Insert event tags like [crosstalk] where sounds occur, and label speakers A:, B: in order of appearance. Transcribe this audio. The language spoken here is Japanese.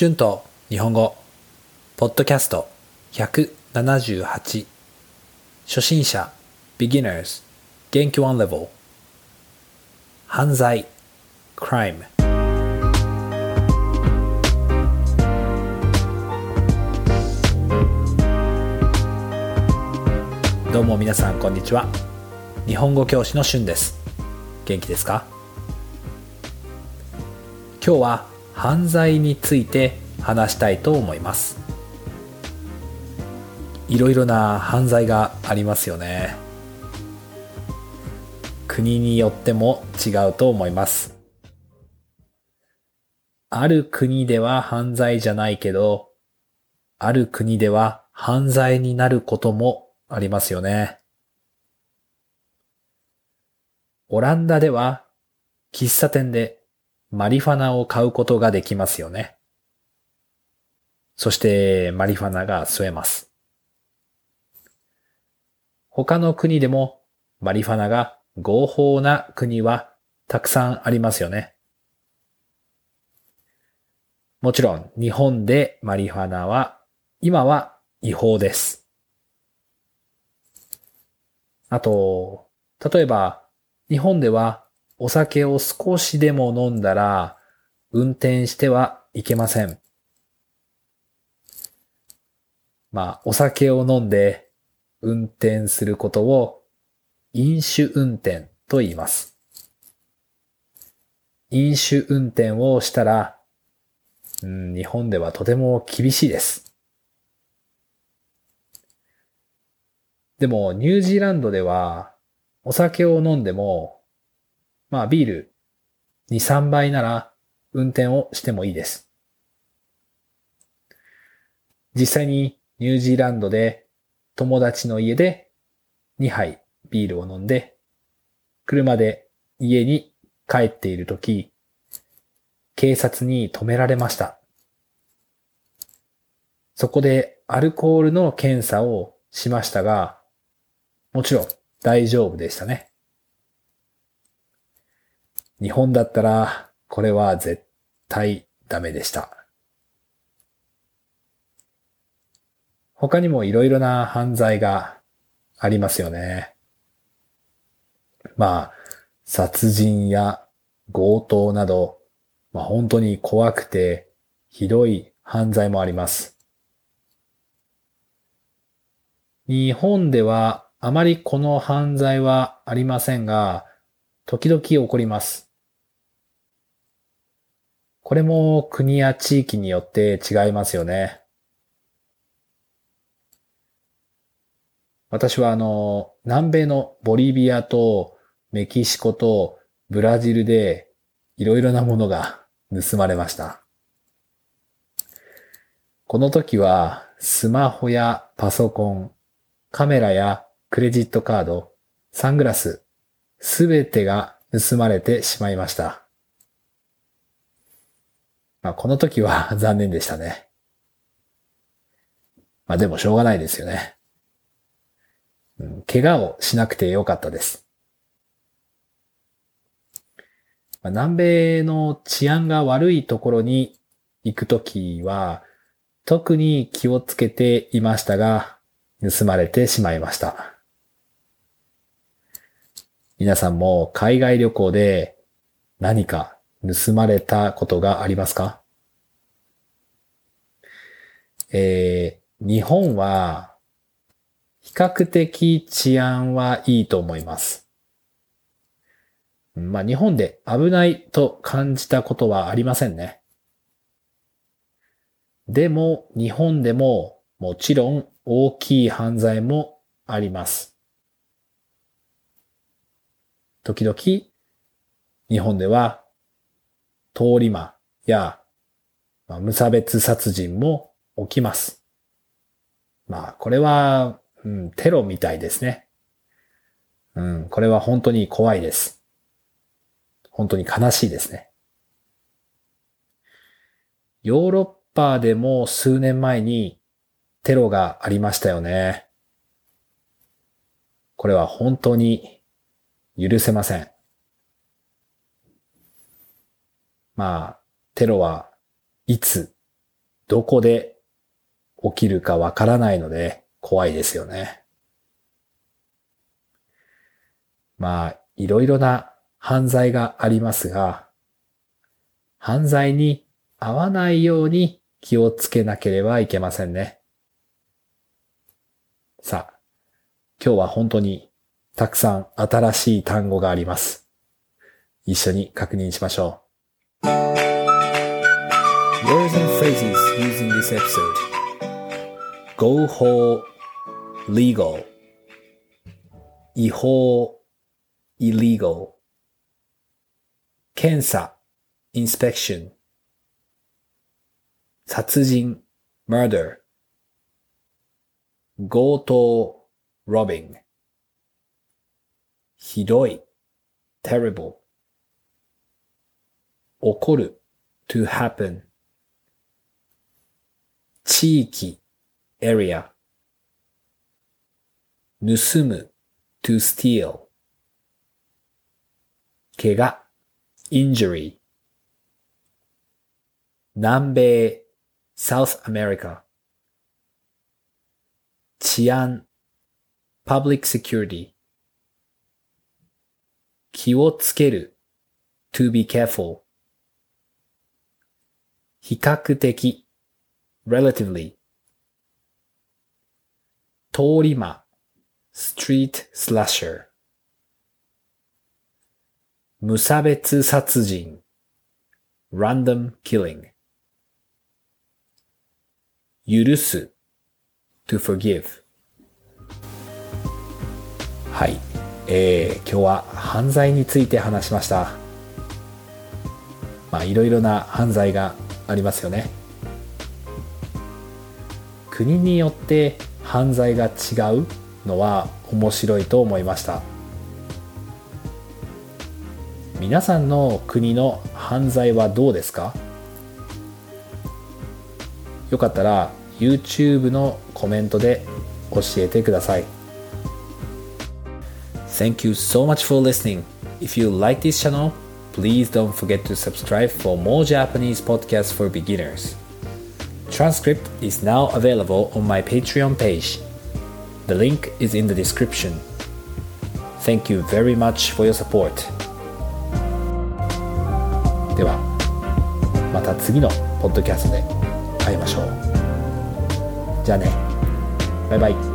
A: 春と日本語ポッドキャスト178初心者 beginners 元気 one level 犯罪 crime どうも皆さんこんにちは。日本語教師の春です。元気ですか？今日は犯罪について話したいと思います。いろいろな犯罪がありますよね。国によっても違うと思います。ある国では犯罪じゃないけどある国では犯罪になることもありますよね。オランダでは喫茶店でマリファナを買うことができますよね。そしてマリファナが吸えます。他の国でもマリファナが合法な国はたくさんありますよね。もちろん日本でマリファナは今は違法です。あと、例えば日本ではお酒を少しでも飲んだら、運転してはいけません。まあ、お酒を飲んで運転することを飲酒運転と言います。飲酒運転をしたら、うん、日本ではとても厳しいです。でも、ニュージーランドでは、お酒を飲んでもまあビール2、3杯なら運転をしてもいいです。実際にニュージーランドで友達の家で2杯ビールを飲んで、車で家に帰っているとき、警察に止められました。そこでアルコールの検査をしましたが、もちろん大丈夫でしたね。日本だったら、これは絶対ダメでした。他にもいろいろな犯罪がありますよね。まあ、殺人や強盗など、まあ本当に怖くてひどい犯罪もあります。日本ではあまりこの犯罪はありませんが、時々起こります。これも国や地域によって違いますよね。私はあの、南米のボリビアとメキシコとブラジルでいろいろなものが盗まれました。この時はスマホやパソコン、カメラやクレジットカード、サングラス、すべてが盗まれてしまいました。まあ、この時は [laughs] 残念でしたね。まあでもしょうがないですよね。うん、怪我をしなくてよかったです。まあ、南米の治安が悪いところに行くときは、特に気をつけていましたが、盗まれてしまいました。皆さんも海外旅行で何か盗まれたことがありますか？えー、日本は比較的治安はいいと思います。まあ日本で危ないと感じたことはありませんね。でも日本でももちろん大きい犯罪もあります。時々日本では通り魔や、まあ、無差別殺人も起きます。まあ、これは、うん、テロみたいですね。うん、これは本当に怖いです。本当に悲しいですね。ヨーロッパでも数年前にテロがありましたよね。これは本当に許せません。まあ、テロはいつどこで起きるかわからないので怖いですよね。まあ、いろいろな犯罪がありますが、犯罪に遭わないように気をつけなければいけませんね。さあ、今日は本当にたくさん新しい単語があります。一緒に確認しましょう。Words and phrases used in this episode. Go 法 legal 違法 illegal 検査 inspection 殺人 murder 強盗 robbing ひどい terrible 起こる to happen 地域 area 盗む to steal 怪我 injury 南米 South America 治安 public security 気をつける to be careful 比較的 relatively 通り魔 street slasher 無差別殺人 random killing 許す to forgive はい、えー、今日は犯罪について話しましたまあいろいろな犯罪がありますよね。国によって犯罪が違うのは面白いと思いました。皆さんの国の犯罪はどうですか？よかったら YouTube のコメントで教えてください。Thank you so much for listening. If you like this channel, please don't forget to subscribe for more Japanese podcasts for beginners. Transcript is now available on my Patreon page. The link is in the description. Thank you very much for your support. では、また次のポッドキャストで会いましょう。じゃあね。バイバイ。